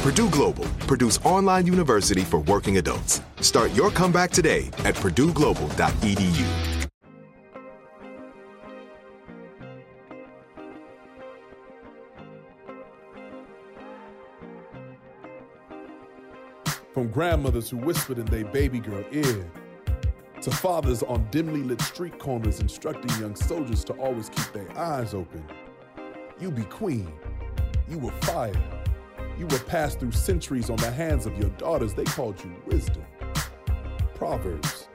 Purdue Global, Purdue's online university for working adults. Start your comeback today at purdueglobal.edu. From grandmothers who whispered in their baby girl ear, to fathers on dimly lit street corners instructing young soldiers to always keep their eyes open. You be queen. You were fire. You were passed through centuries on the hands of your daughters. They called you wisdom. Proverbs.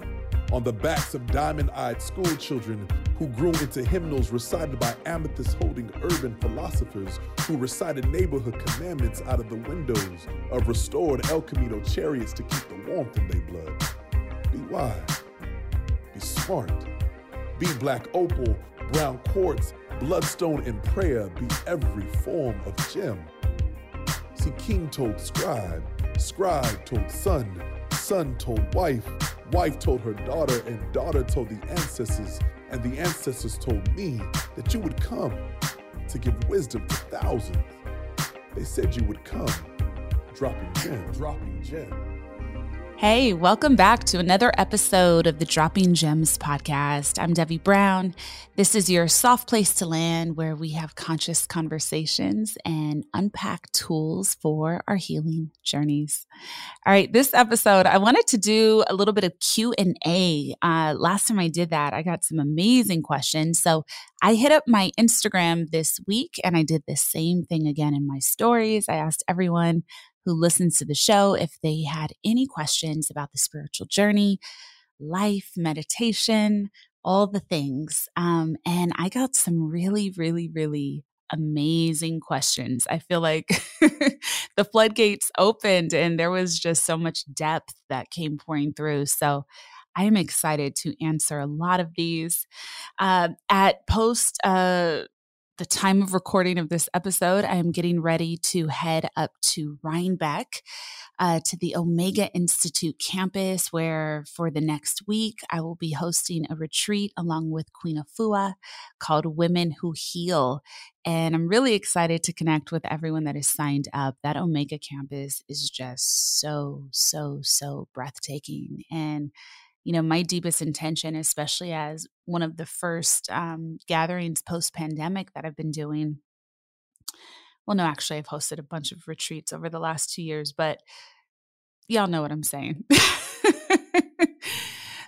On the backs of diamond eyed school children who grew into hymnals recited by amethyst holding urban philosophers who recited neighborhood commandments out of the windows of restored El Camino chariots to keep the warmth in their blood. Be wise. Be smart. Be black opal, brown quartz, bloodstone, and prayer. Be every form of gem. See, king told scribe, scribe told son, son told wife, wife told her daughter, and daughter told the ancestors, and the ancestors told me that you would come to give wisdom to thousands. They said you would come, dropping gem, dropping gem. Hey, welcome back to another episode of the Dropping Gems podcast. I'm Debbie Brown. This is your soft place to land where we have conscious conversations and unpack tools for our healing journeys. All right, this episode I wanted to do a little bit of Q&A. Uh, last time I did that, I got some amazing questions. So I hit up my Instagram this week and I did the same thing again in my stories. I asked everyone who listens to the show if they had any questions about the spiritual journey, life, meditation, all the things. Um, and I got some really, really, really amazing questions. I feel like the floodgates opened and there was just so much depth that came pouring through. So I am excited to answer a lot of these. Uh, at post uh, the time of recording of this episode, I am getting ready to head up to Rhinebeck uh, to the Omega Institute campus, where for the next week I will be hosting a retreat along with Queen Afua called Women Who Heal. And I'm really excited to connect with everyone that is signed up. That Omega campus is just so, so, so breathtaking. And you know, my deepest intention, especially as one of the first um, gatherings post pandemic that I've been doing. Well, no, actually, I've hosted a bunch of retreats over the last two years, but y'all know what I'm saying.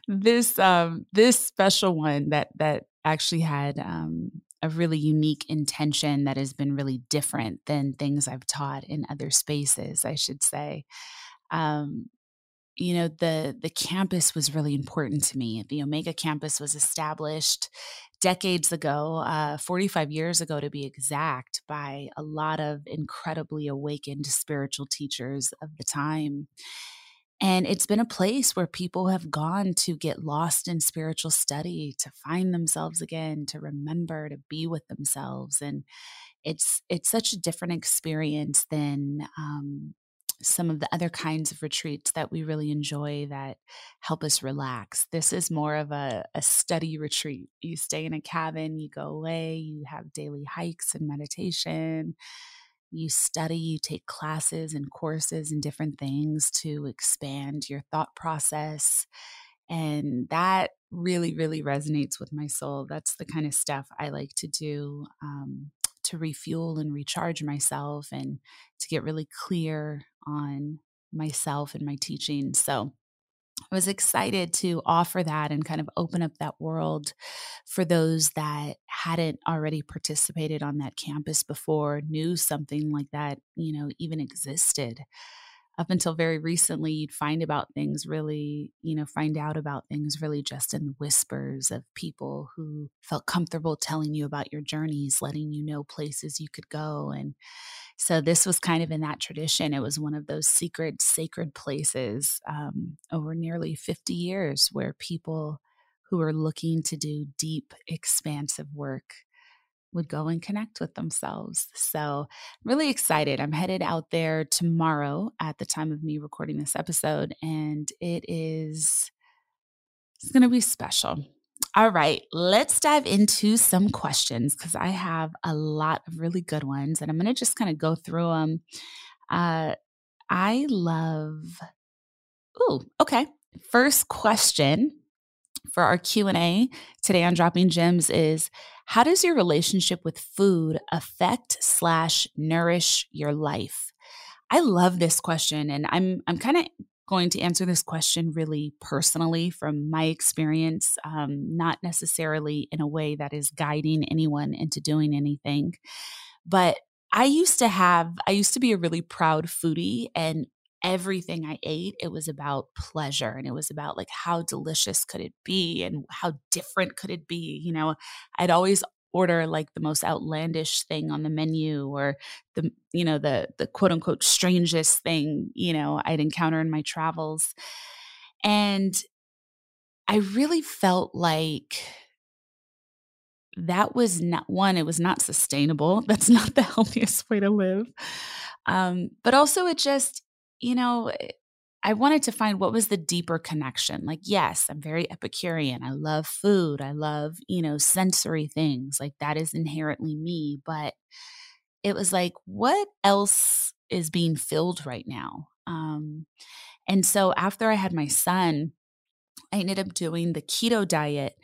this um, this special one that that actually had um, a really unique intention that has been really different than things I've taught in other spaces, I should say. Um, you know the the campus was really important to me. The omega campus was established decades ago uh, 45 years ago to be exact by a lot of incredibly awakened spiritual teachers of the time. And it's been a place where people have gone to get lost in spiritual study to find themselves again to remember to be with themselves. And it's it's such a different experience than um, some of the other kinds of retreats that we really enjoy that help us relax. This is more of a, a study retreat. You stay in a cabin, you go away, you have daily hikes and meditation. You study, you take classes and courses and different things to expand your thought process. And that really, really resonates with my soul. That's the kind of stuff I like to do um, to refuel and recharge myself and to get really clear on myself and my teaching. So I was excited to offer that and kind of open up that world for those that hadn't already participated on that campus before, knew something like that, you know, even existed up until very recently, you'd find about things really, you know, find out about things really just in whispers of people who felt comfortable telling you about your journeys, letting you know places you could go. And so this was kind of in that tradition. It was one of those secret, sacred places um, over nearly 50 years where people who are looking to do deep, expansive work would go and connect with themselves. So, really excited. I'm headed out there tomorrow at the time of me recording this episode, and it is it's going to be special. All right, let's dive into some questions because I have a lot of really good ones, and I'm going to just kind of go through them. Uh, I love. Ooh, okay. First question for our Q&A today on Dropping Gems is how does your relationship with food affect slash nourish your life? I love this question and I'm I'm kind of going to answer this question really personally from my experience, um, not necessarily in a way that is guiding anyone into doing anything. But I used to have, I used to be a really proud foodie, and everything I ate, it was about pleasure and it was about like how delicious could it be and how different could it be. You know, I'd always order like the most outlandish thing on the menu or the you know the the quote unquote strangest thing you know I'd encounter in my travels. And I really felt like that was not one it was not sustainable. That's not the healthiest way to live. Um, but also it just you know, eh, I wanted to find what was the deeper connection. Like, yes, I'm very Epicurean. I love food. I love, you know, sensory things. Like, that is inherently me. But it was like, what else is being filled right now? Um, and so after I had my son, I ended up doing the keto diet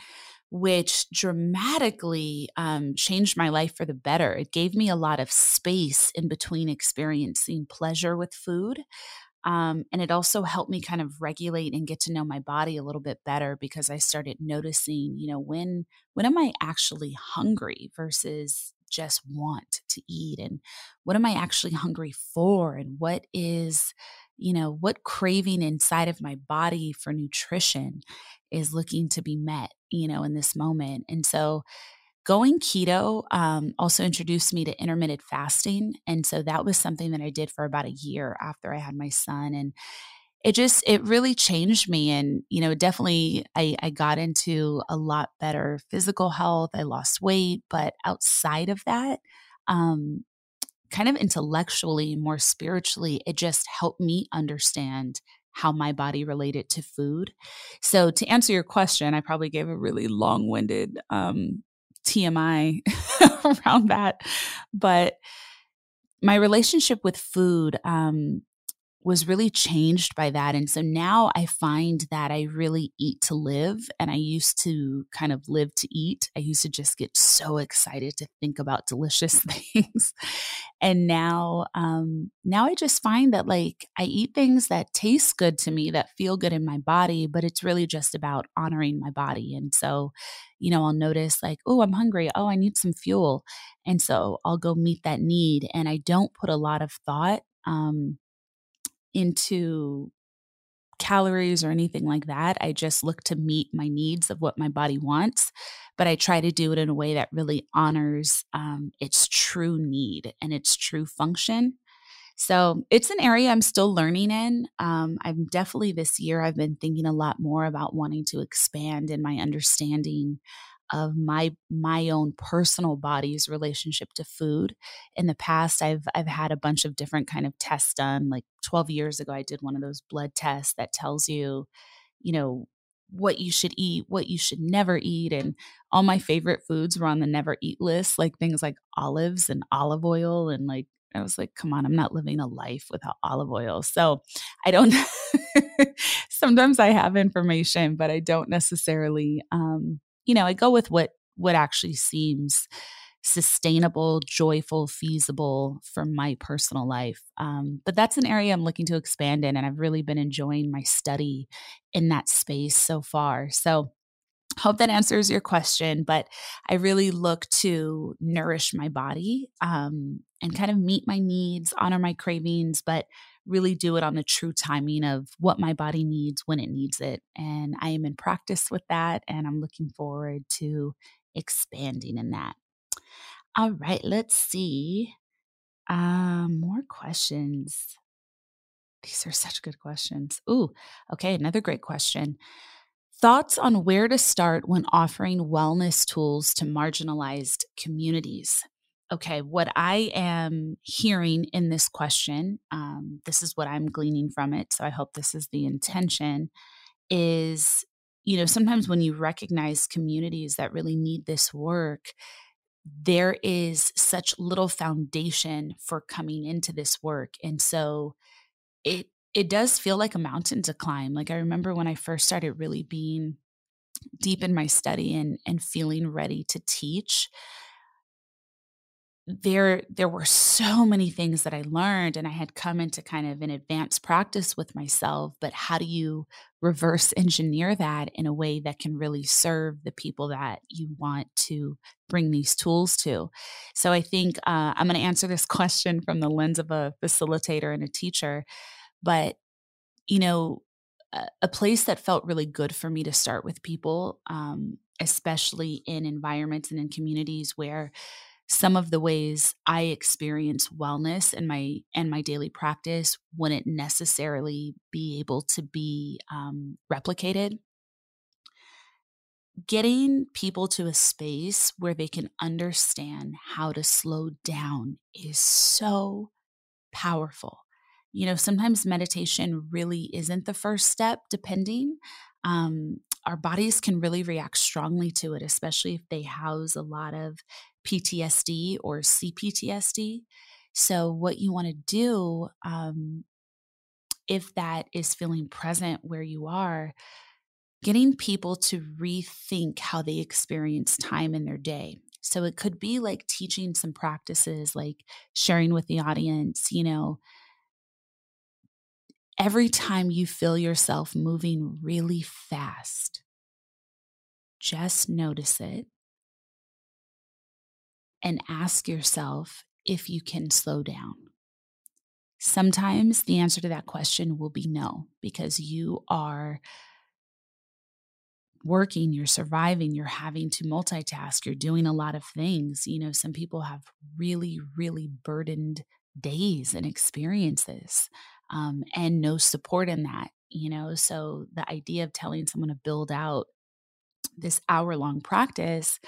which dramatically um, changed my life for the better. It gave me a lot of space in between experiencing pleasure with food. Um, and it also helped me kind of regulate and get to know my body a little bit better because I started noticing, you know, when when am I actually hungry versus just want to eat and what am I actually hungry for and what is you know what craving inside of my body for nutrition is looking to be met you know, in this moment. And so going keto um, also introduced me to intermittent fasting and so that was something that i did for about a year after i had my son and it just it really changed me and you know definitely I, I got into a lot better physical health i lost weight but outside of that um kind of intellectually more spiritually it just helped me understand how my body related to food. So to answer your question i probably gave a really long-winded um tmi around that. But my relationship with food um was really changed by that. And so now I find that I really eat to live. And I used to kind of live to eat. I used to just get so excited to think about delicious things. and now, um, now I just find that like I eat things that taste good to me, that feel good in my body, but it's really just about honoring my body. And so, you know, I'll notice like, oh, I'm hungry. Oh, I need some fuel. And so I'll go meet that need. And I don't put a lot of thought um, into calories or anything like that. I just look to meet my needs of what my body wants, but I try to do it in a way that really honors um, its true need and its true function. So it's an area I'm still learning in. Um, I'm definitely this year, I've been thinking a lot more about wanting to expand in my understanding of my my own personal body's relationship to food in the past i've i've had a bunch of different kind of tests done like 12 years ago i did one of those blood tests that tells you you know what you should eat what you should never eat and all my favorite foods were on the never eat list like things like olives and olive oil and like I was like, come on, I'm not living a life without olive oil. So I don't, sometimes I have information, but I don't necessarily um, you know, I go with what what actually seems sustainable, joyful, feasible for my personal life. Um, but that's an area I'm looking to expand in, and I've really been enjoying my study in that space so far. So hope that answers your question but i really look to nourish my body um, and kind of meet my needs honor my cravings but really do it on the true timing of what my body needs when it needs it. And I am in practice with that, and I'm looking forward to expanding in that. All right, let's see. Um, more questions. These are such good questions. Ooh, okay, another great question. Thoughts on where to start when offering wellness tools to marginalized communities? Okay, what I am hearing in this question, um, this is what I'm gleaning from it. So I hope this is the intention, is, you know, sometimes when you recognize communities that really need this work, there is such little foundation for coming into this work. And so it, it does feel like a mountain to climb. Like I remember when I first started really being deep in my study and and feeling ready to teach there there were so many things that I learned and I had come into kind of an advanced practice with myself but how do you reverse engineer that in a way that can really serve the people that you want to bring these tools to? So I think uh, I'm going to answer this question from the lens of a facilitator and a teacher but you know a, a place that felt really good for me to start with people um, especially in environments and in communities where some of the ways I experience wellness in my and my daily practice wouldn't necessarily be able to be um, replicated. Getting people to a space where they can understand how to slow down is so powerful. You know, sometimes meditation really isn't the first step, depending. Um, our bodies can really react strongly to it, especially if they house a lot of PTSD or CPTSD. So, what you want to do, um, if that is feeling present where you are, getting people to rethink how they experience time in their day. So, it could be like teaching some practices, like sharing with the audience, you know, every time you feel yourself moving really fast, just notice it and ask yourself if you can slow down. Sometimes the answer to that question will be no, because you are working, you're surviving, you're having to multitask, you're doing a lot of things. You know, some people have really, really burdened days and experiences um, and no support in that, you know. So the idea of telling someone to build out this hour long practice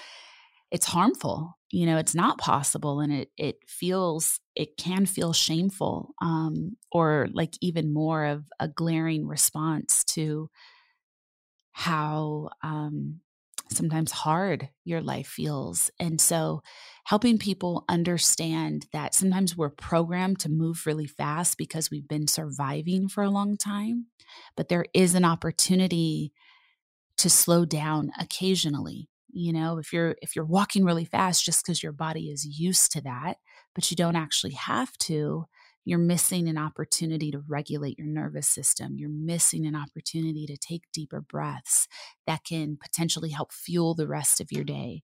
it's harmful you know it's not possible and it it feels it can feel shameful um or like even more of a glaring response to how um sometimes hard your life feels. And so helping people understand that sometimes we're programmed to move really fast because we've been surviving for a long time but there is an opportunity to slow down occasionally you know if you're if you're walking really fast just because your body is used to that but you don't actually have to you're missing an opportunity to regulate your nervous system. You're missing an opportunity to take deeper breaths that can potentially help fuel the rest of your day.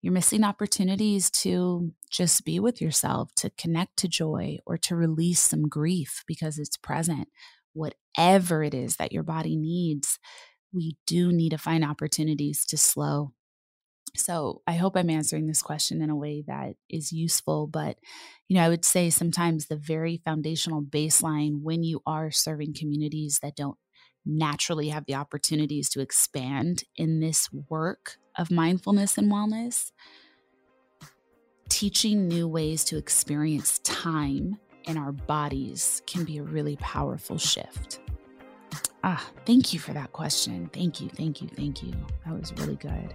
You're missing opportunities to just be with yourself to connect to joy or to release some grief because it's present. Whatever it is that your body needs we do need to find opportunities to slow so I hope I'm answering this question in a way that is useful. But, you know, I would say sometimes the very foundational baseline when you are serving communities that don't naturally have the opportunities to expand in this work of mindfulness and wellness, teaching new ways to experience time in our bodies can be a really powerful shift. Ah, thank you for that question. Thank you, thank you, thank you. That was really good.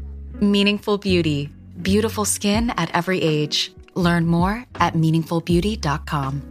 Meaningful Beauty. Beautiful skin at every age. Learn more at meaningfulbeauty.com.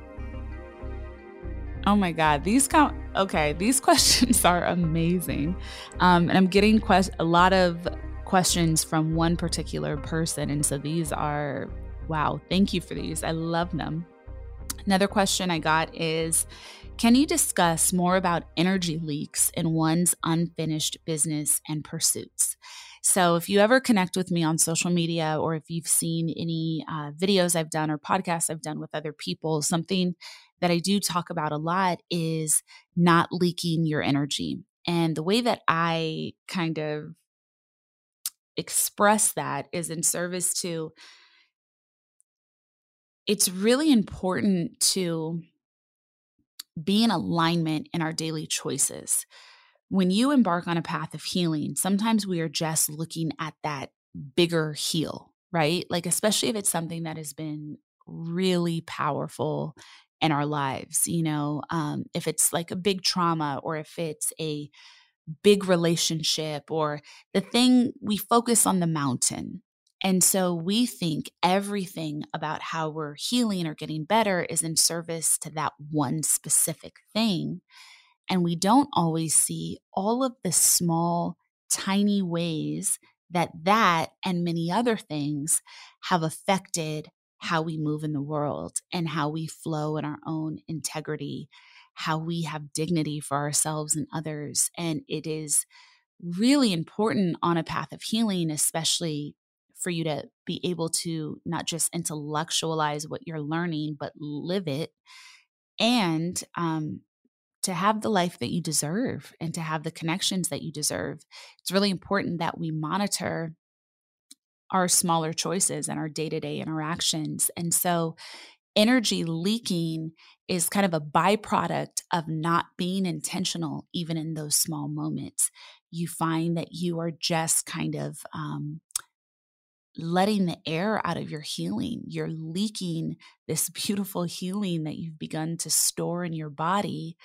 Oh my God, these count. Okay, these questions are amazing, um, and I'm getting quest- a lot of questions from one particular person, and so these are wow. Thank you for these. I love them. Another question I got is, can you discuss more about energy leaks in one's unfinished business and pursuits? So, if you ever connect with me on social media or if you've seen any uh, videos I've done or podcasts I've done with other people, something that I do talk about a lot is not leaking your energy. And the way that I kind of express that is in service to it's really important to be in alignment in our daily choices when you embark on a path of healing, sometimes we are just looking at that bigger heal, right? Like, especially if it's something that has been really powerful in our lives, you know, um, if it's like a big trauma or if it's a big relationship or the thing we focus on the mountain. And so we think everything about how we're healing or getting better is in service to that one specific thing. And we don't always see all of the small, tiny ways that that and many other things have affected how we move in the world and how we flow in our own integrity, how we have dignity for ourselves and others. And it is really important on a path of healing, especially for you to be able to not just intellectualize what you're learning, but live it. And um, to have the life that you deserve and to have the connections that you deserve. It's really important that we monitor our smaller choices and our day to day interactions. And so, energy leaking is kind of a byproduct of not being intentional, even in those small moments. You find that you are just kind of um, letting the air out of your healing. You're leaking this beautiful healing that you've begun to store in your body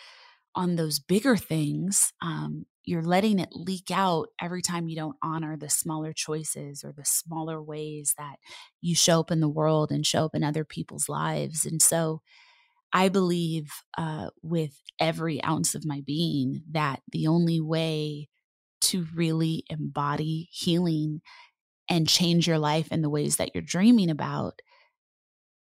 on those bigger things, um, you're letting it leak out every time you don't honor the smaller choices or the smaller ways that you show up in the world and show up in other people's lives. And so I believe uh, with every ounce of my being that the only way to really embody healing and change your life in the ways that you're dreaming about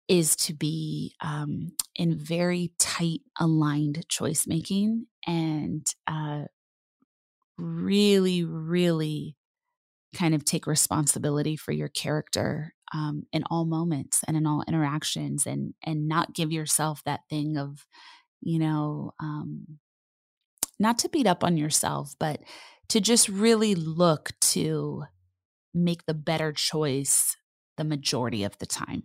is to be um, in very tight, aligned choice making and uh, really, really kind of take responsibility for your character um, in all moments and in all interactions and and not give yourself that thing of you know um, not to beat up on yourself but to just really look to make the better choice the majority of the time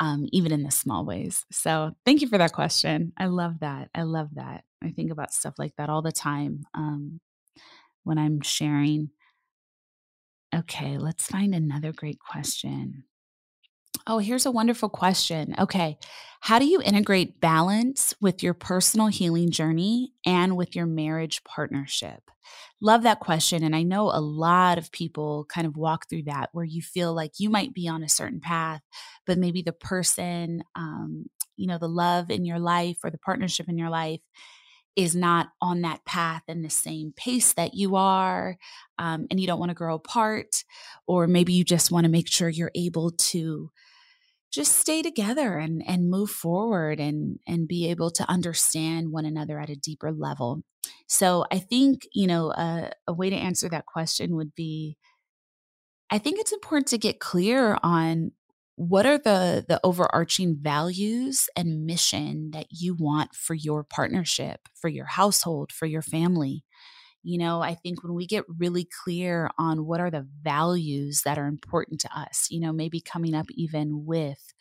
um, even in the small ways. So thank you for that question. I love that. I love that. I think about stuff like that all the time um, when I'm sharing. Okay, let's find another great question. Oh, here's a wonderful question. Okay. How do you integrate balance with your personal healing journey and with your marriage partnership? Love that question. And I know a lot of people kind of walk through that where you feel like you might be on a certain path, but maybe the person, um, you know, the love in your life or the partnership in your life is not on that path in the same pace that you are, um, and you don't want to grow apart, or maybe you just want to make sure you're able to just stay together and and move forward and and be able to understand one another at a deeper level. So i think you know a, way to answer that question would be i think it's important to get clear on what are the the overarching values and mission that you want for your partnership for your household for your family you know, I think when we get really clear on what are the values that are important to us, you know, maybe coming up even with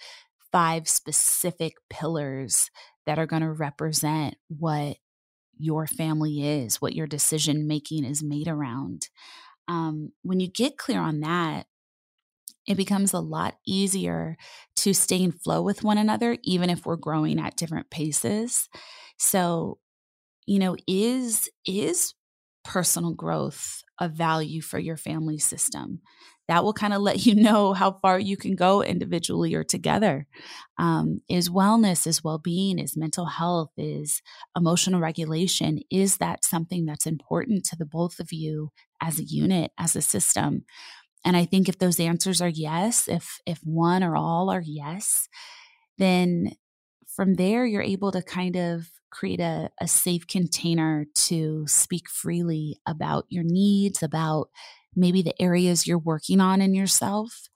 five specific pillars that are going to represent what your family is, what your decision making is made around. Um, when you get clear on that, it becomes a lot easier to stay in flow with one another, even if we're growing at different paces. So, you know, is is personal growth of value for your family system? that will kind of let you know how far you can go individually or together. Um, is wellness, is well being, is mental health, is emotional regulation? Is that something that's important to the both of you as a unit, as a system? And I think if those answers are yes, if if one or all are yes, then from there you're able to kind of create a, a safe container to speak freely about your needs, about maybe the areas you're working on in yourself.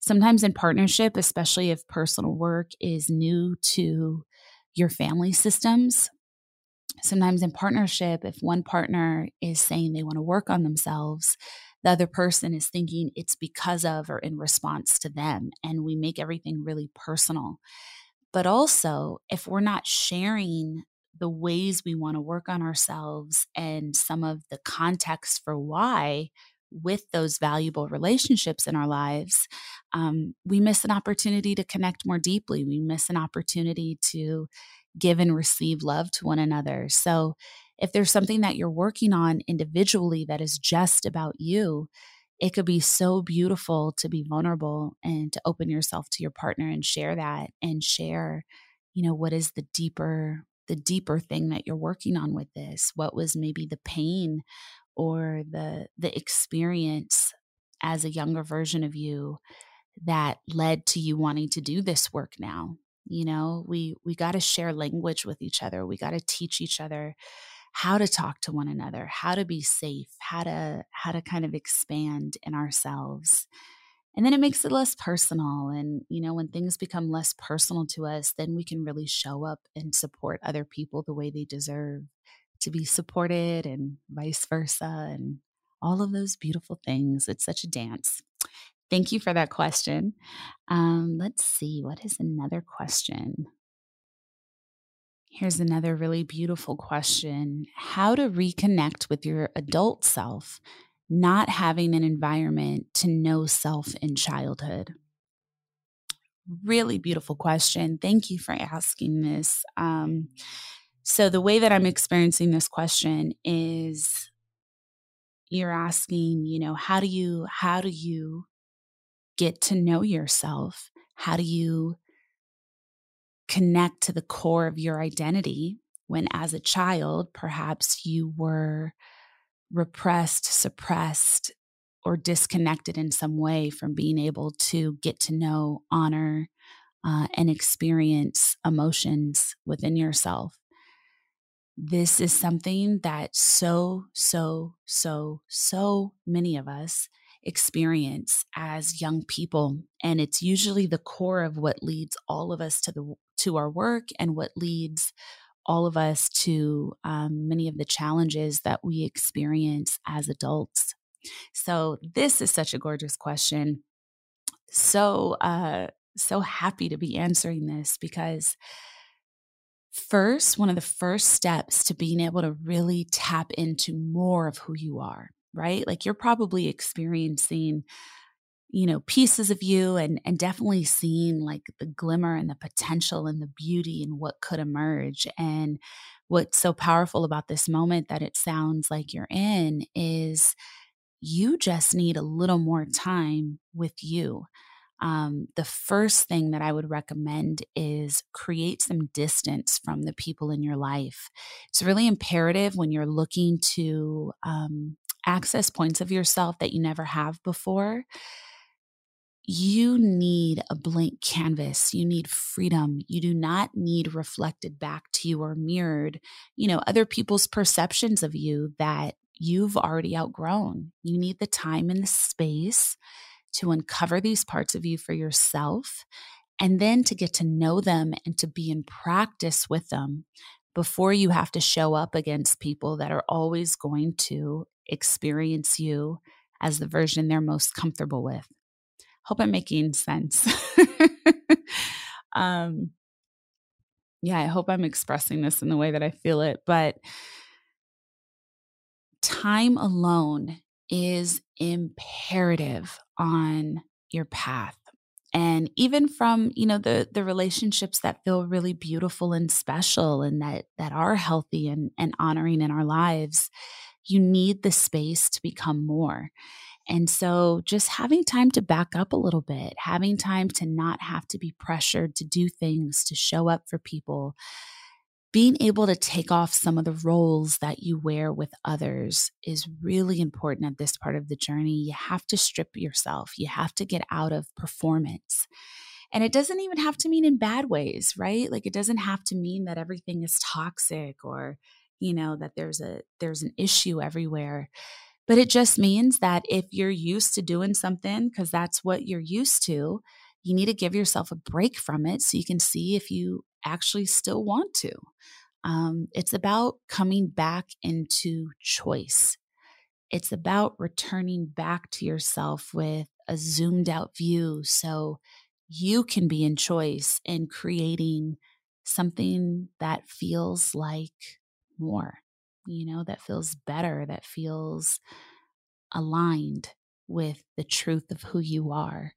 Sometimes in partnership, especially if personal work is new to your family systems, sometimes in partnership, if one partner is saying they want to work on themselves, the other person is thinking it's because of or in response to them. And we make everything really personal. But also, if we're not sharing the ways we want to work on ourselves and some of the context for why with those valuable relationships in our lives, um, we miss an opportunity to connect more deeply. We miss an opportunity to give and receive love to one another. So, if there's something that you're working on individually that is just about you, it could be so beautiful to be vulnerable and to open yourself to your partner and share that and share, you know, what is the deeper the deeper thing that you're working on with this what was maybe the pain or the the experience as a younger version of you that led to you wanting to do this work now? You know we we got to share language with each other we got to teach each other how to talk to one another how to be safe how to how to kind of expand in ourselves and then it makes it less personal and you know when things become less personal to us then we can really show up and support other people the way they deserve to be supported and vice versa and all of those beautiful things. It's such a dance. Thank you for that question. Um, let's see what is another question? Here's another really beautiful question. How to reconnect with your adult self not having an environment to know self in childhood? Really beautiful question. Thank you for asking this. Um, so, the way that I'm experiencing this question is you're asking, you know, how do you, how do you get to know yourself? How do you connect to the core of your identity when, as a child, perhaps you were repressed, suppressed, or disconnected in some way from being able to get to know, honor, uh, and experience emotions within yourself. This is something that so, so, so, so many of us experience as young people and it's usually the core of what leads all of us to the to our work and what leads all of us to um, many of the challenges that we experience as adults. So, this is such a gorgeous question. So, uh, so happy to be answering this because, first, one of the first steps to being able to really tap into more of who you are, right? Like, you're probably experiencing you know pieces of you and and definitely seeing like the glimmer and the potential and the beauty and what could emerge and what's so powerful about this moment that it sounds like you're in is you just need a little more time with you um, the first thing that I would recommend is create some distance from the people in your life. It's really imperative when you're looking to um, access points of yourself that you never have before you need a blank canvas. You need freedom. You do not need reflected back to you or mirrored, you know, other people's perceptions of you that you've already outgrown. You need the time and the space to uncover these parts of you for yourself and then to get to know them and to be in practice with them before you have to show up against people that are always going to experience you as the version they're most comfortable with hope I'm making sense. um, yeah, I hope I'm expressing this in the way that I feel it. But time alone is imperative on your path and even from you know the the relationships that feel really beautiful and special and that that are healthy and and honoring in our lives you need the space to become more And so just having time to back up a little bit, having time to not have to be pressured to do things, to show up for people, being able to take off some of the roles that you wear with others is really important at this part of the journey. You have to strip yourself, you have to get out of performance. And it doesn't even have to mean in bad ways, right? Like it doesn't have to mean that everything is toxic or, you know, that there's a there's an issue everywhere. But it just means that if you're used to doing something because that's what you're used to, you need to give yourself a break from it so you can see if you actually still want to. Um, it's about coming back into choice. It's about returning back to yourself with a zoomed out view so you can be in choice and creating something that feels like more, you know, that feels better, that feels aligned with the truth of who you are.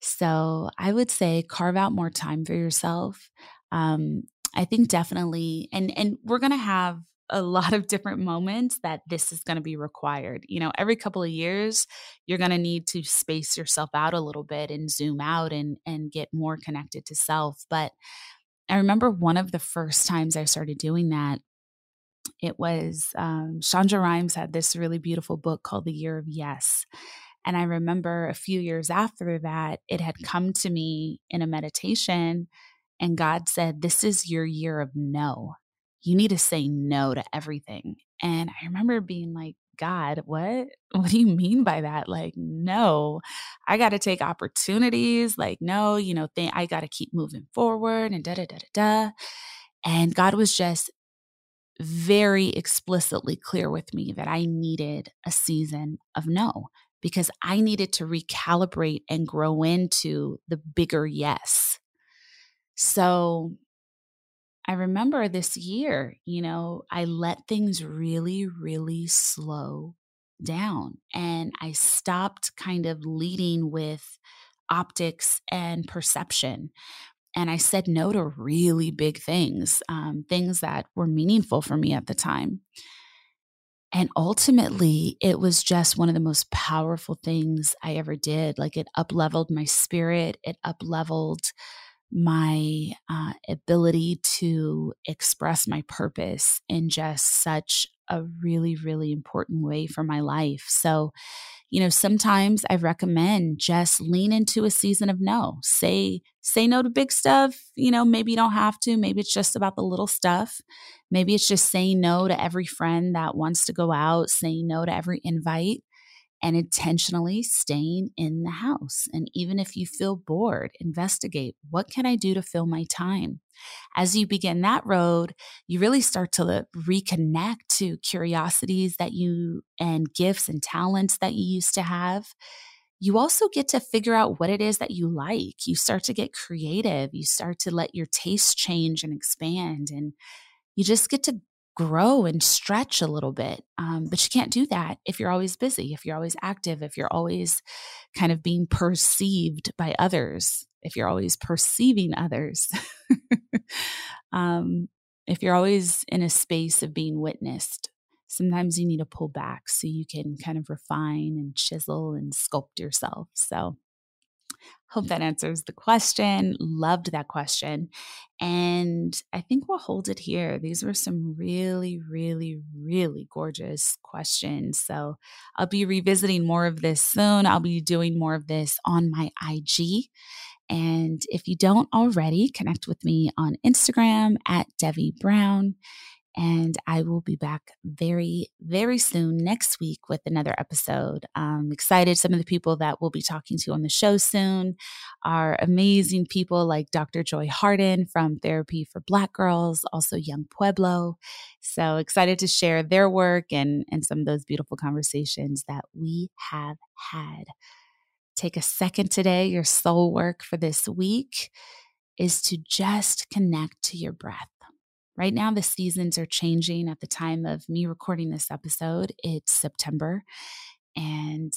So I would say carve out more time for yourself. Um, I think definitely, and and we're gonna have a lot of different moments that this is going to be required. You know, every couple of years, you're going to need to space yourself out a little bit and zoom out and and get more connected to self. But I remember one of the first times I started doing that. It was um, Shonda Rhimes had this really beautiful book called The Year of Yes. And I remember a few years after that, it had come to me in a meditation, and God said, This is your year of no. You need to say no to everything. And I remember being like, God, what? What do you mean by that? Like, no, I got to take opportunities. Like, no, you know, th- I got to keep moving forward and da da da da da. And God was just very explicitly clear with me that I needed a season of no because I needed to recalibrate and grow into the bigger yes. So I remember this year, you know, I let things really, really slow down and I stopped kind of leading with optics and perception. And I said no to really big things, um, things that were meaningful for me at the time. And ultimately, it was just one of the most powerful things I ever did. Like it up leveled my spirit, it up leveled my uh, ability to express my purpose in just such a really, really important way for my life. So, you know, sometimes I recommend just lean into a season of no. Say say no to big stuff. You know, maybe you don't have to. Maybe it's just about the little stuff. Maybe it's just saying no to every friend that wants to go out, saying no to every invite and intentionally staying in the house. And even if you feel bored, investigate what can I do to fill my time? As you begin that road, you really start to reconnect to curiosities that you and gifts and talents that you used to have. You also get to figure out what it is that you like. You start to get creative. You start to let your taste change and expand. And you just get to grow and stretch a little bit. Um, but you can't do that if you're always busy, if you're always active, if you're always kind of being perceived by others, if you're always perceiving others, um, if you're always in a space of being witnessed. Sometimes you need to pull back so you can kind of refine and chisel and sculpt yourself. So, Hope that answers the question. Loved that question. And I think we'll hold it here. These were some really, really, really gorgeous questions. So I'll be revisiting more of this soon. I'll be doing more of this on my IG. And if you don't already, connect with me on Instagram at Devi Brown. And I will be back very, very soon next week with another episode. I'm excited. Some of the people that we'll be talking to on the show soon are amazing people like Dr. Joy Harden from Therapy for Black Girls, also Yung Pueblo. So excited to share their work and, and some of those beautiful conversations that we have had. Take a second today. Your soul work for this week is to just connect to your breath Right now, the seasons are changing. At the time of me recording this episode, it's September, and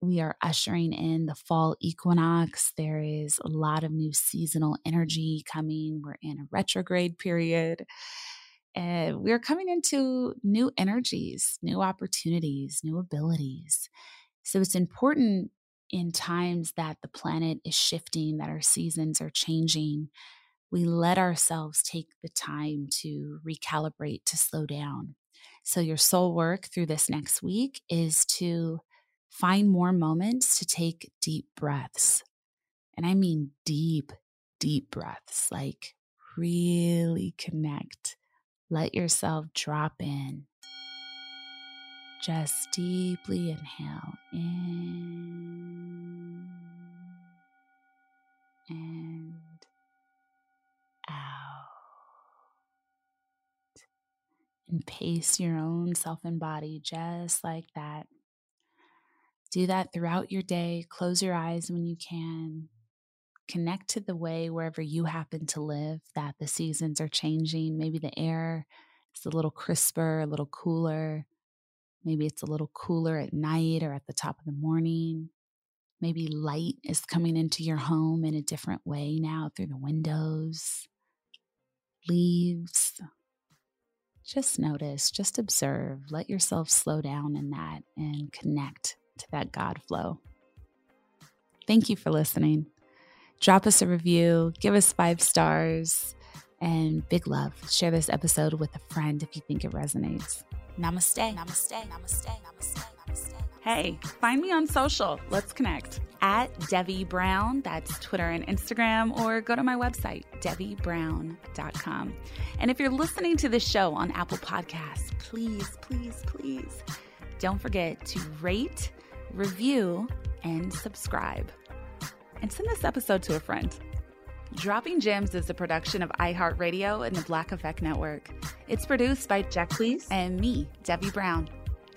we are ushering in the fall equinox. There is a lot of new seasonal energy coming. We're in a retrograde period. And we're coming into new energies, new opportunities, new abilities. So it's important in times that the planet is shifting, that our seasons are changing, we let ourselves take the time to recalibrate, to slow down. So, your soul work through this next week is to find more moments to take deep breaths. And I mean deep, deep breaths, like really connect. Let yourself drop in. Just deeply inhale in and And pace your own self and body just like that. Do that throughout your day. Close your eyes when you can. Connect to the way wherever you happen to live that the seasons are changing. Maybe the air is a little crisper, a little cooler. Maybe it's a little cooler at night or at the top of the morning. Maybe light is coming into your home in a different way now through the windows leaves. Just notice, just observe, let yourself slow down in that and connect to that God flow. Thank you for listening. Drop us a review, give us five stars, and big love. Share this episode with a friend if you think it resonates. Namaste. Namaste. Namaste. Namaste. Namaste. Hey, find me on social. Let's connect at Devi Brown. That's Twitter and Instagram, or go to my website, DeviBrown.com. And if you're listening to this show on Apple Podcasts, please, please, please don't forget to rate, review, and subscribe. And send this episode to a friend. Dropping Gems is a production of iHeartRadio and the Black Effect Network. It's produced by Jack Please and me, Devi Brown.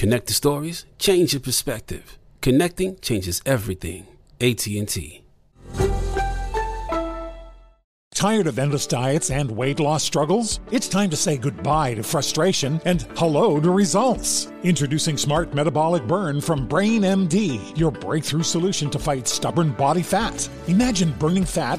Connect the stories, change your perspective. Connecting changes everything. AT&T. Tired of endless diets and weight loss struggles? It's time to say goodbye to frustration and hello to results. Introducing Smart Metabolic Burn from Brain MD, your breakthrough solution to fight stubborn body fat. Imagine burning fat,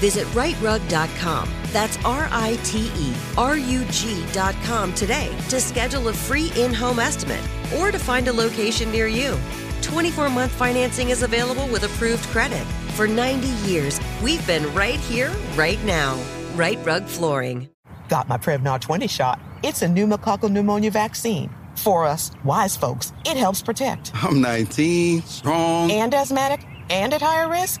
Visit riterug.com. That's R I T E R U G.com today to schedule a free in home estimate or to find a location near you. 24 month financing is available with approved credit. For 90 years, we've been right here, right now. Rite Rug Flooring. Got my Prevnar 20 shot. It's a pneumococcal pneumonia vaccine. For us, wise folks, it helps protect. I'm 19, strong, and asthmatic, and at higher risk